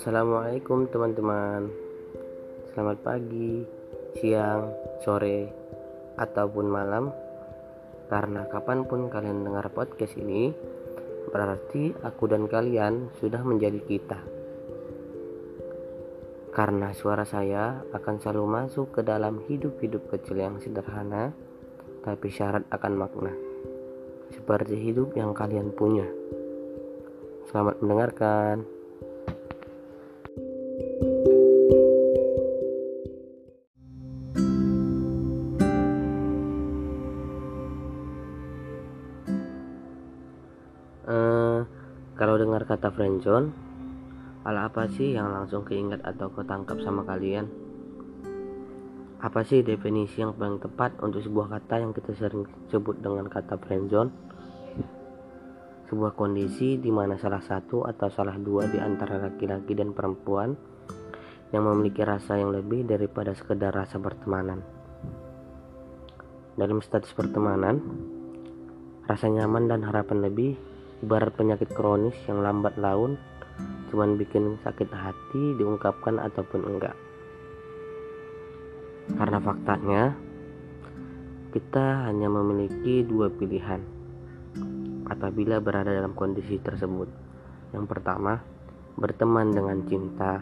Assalamualaikum teman-teman. Selamat pagi, siang, sore, ataupun malam. Karena kapan pun kalian dengar podcast ini Berarti aku dan kalian sudah menjadi kita. Karena suara saya akan selalu masuk ke dalam hidup-hidup kecil yang sederhana Tapi syarat akan makna. Seperti hidup yang kalian punya. Selamat mendengarkan. Uh, kalau dengar kata friendzone, hal apa sih yang langsung keingat atau ketangkap sama kalian? Apa sih definisi yang paling tepat untuk sebuah kata yang kita sering sebut dengan kata friendzone? Sebuah kondisi di mana salah satu atau salah dua di antara laki-laki dan perempuan yang memiliki rasa yang lebih daripada sekedar rasa pertemanan. Dalam status pertemanan, rasa nyaman dan harapan lebih ibarat penyakit kronis yang lambat laun cuman bikin sakit hati diungkapkan ataupun enggak karena faktanya kita hanya memiliki dua pilihan apabila berada dalam kondisi tersebut yang pertama berteman dengan cinta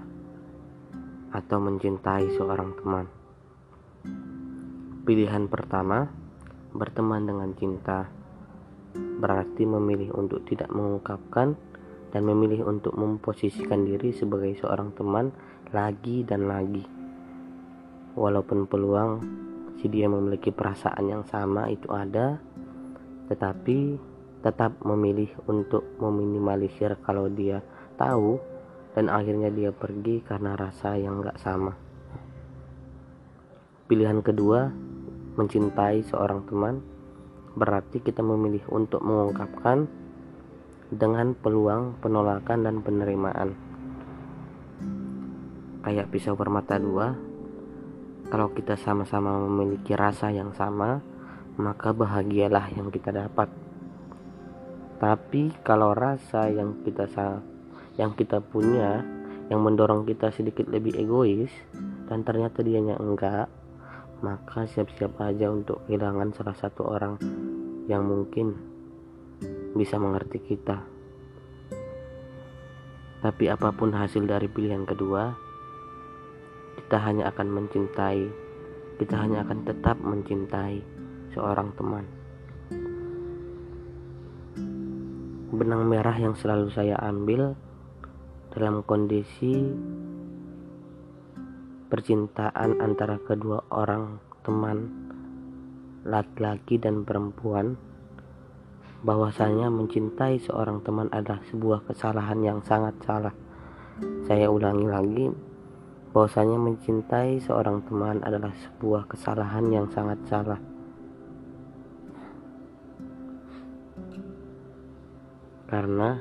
atau mencintai seorang teman pilihan pertama berteman dengan cinta berarti memilih untuk tidak mengungkapkan dan memilih untuk memposisikan diri sebagai seorang teman lagi dan lagi. Walaupun peluang si dia memiliki perasaan yang sama itu ada, tetapi tetap memilih untuk meminimalisir kalau dia tahu dan akhirnya dia pergi karena rasa yang gak sama. Pilihan kedua, mencintai seorang teman berarti kita memilih untuk mengungkapkan dengan peluang penolakan dan penerimaan. Kayak pisau bermata dua, kalau kita sama-sama memiliki rasa yang sama, maka bahagialah yang kita dapat. Tapi kalau rasa yang kita yang kita punya yang mendorong kita sedikit lebih egois dan ternyata dianya enggak, maka siap-siap aja untuk kehilangan salah satu orang yang mungkin bisa mengerti kita. Tapi apa pun hasil dari pilihan kedua, kita hanya akan mencintai, kita hanya akan tetap mencintai seorang teman. Benang merah yang selalu saya ambil dalam kondisi percintaan antara kedua orang teman laki-laki dan perempuan bahwasanya mencintai seorang teman adalah sebuah kesalahan yang sangat salah. Saya ulangi lagi, bahwasanya mencintai seorang teman adalah sebuah kesalahan yang sangat salah. Karena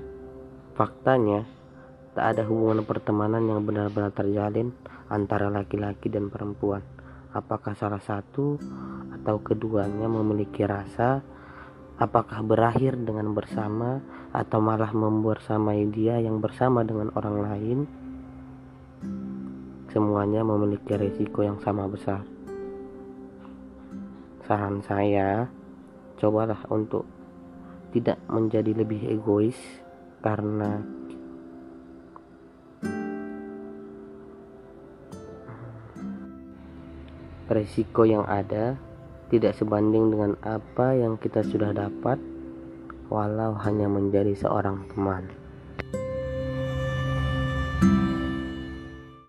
faktanya tak ada hubungan pertemanan yang benar-benar terjalin antara laki-laki dan perempuan. Apakah salah satu atau keduanya memiliki rasa? Apakah berakhir dengan bersama atau malah membersamai dia yang bersama dengan orang lain? Semuanya memiliki risiko yang sama besar. Saran saya, cobalah untuk tidak menjadi lebih egois karena resiko yang ada tidak sebanding dengan apa yang kita sudah dapat walau hanya menjadi seorang teman.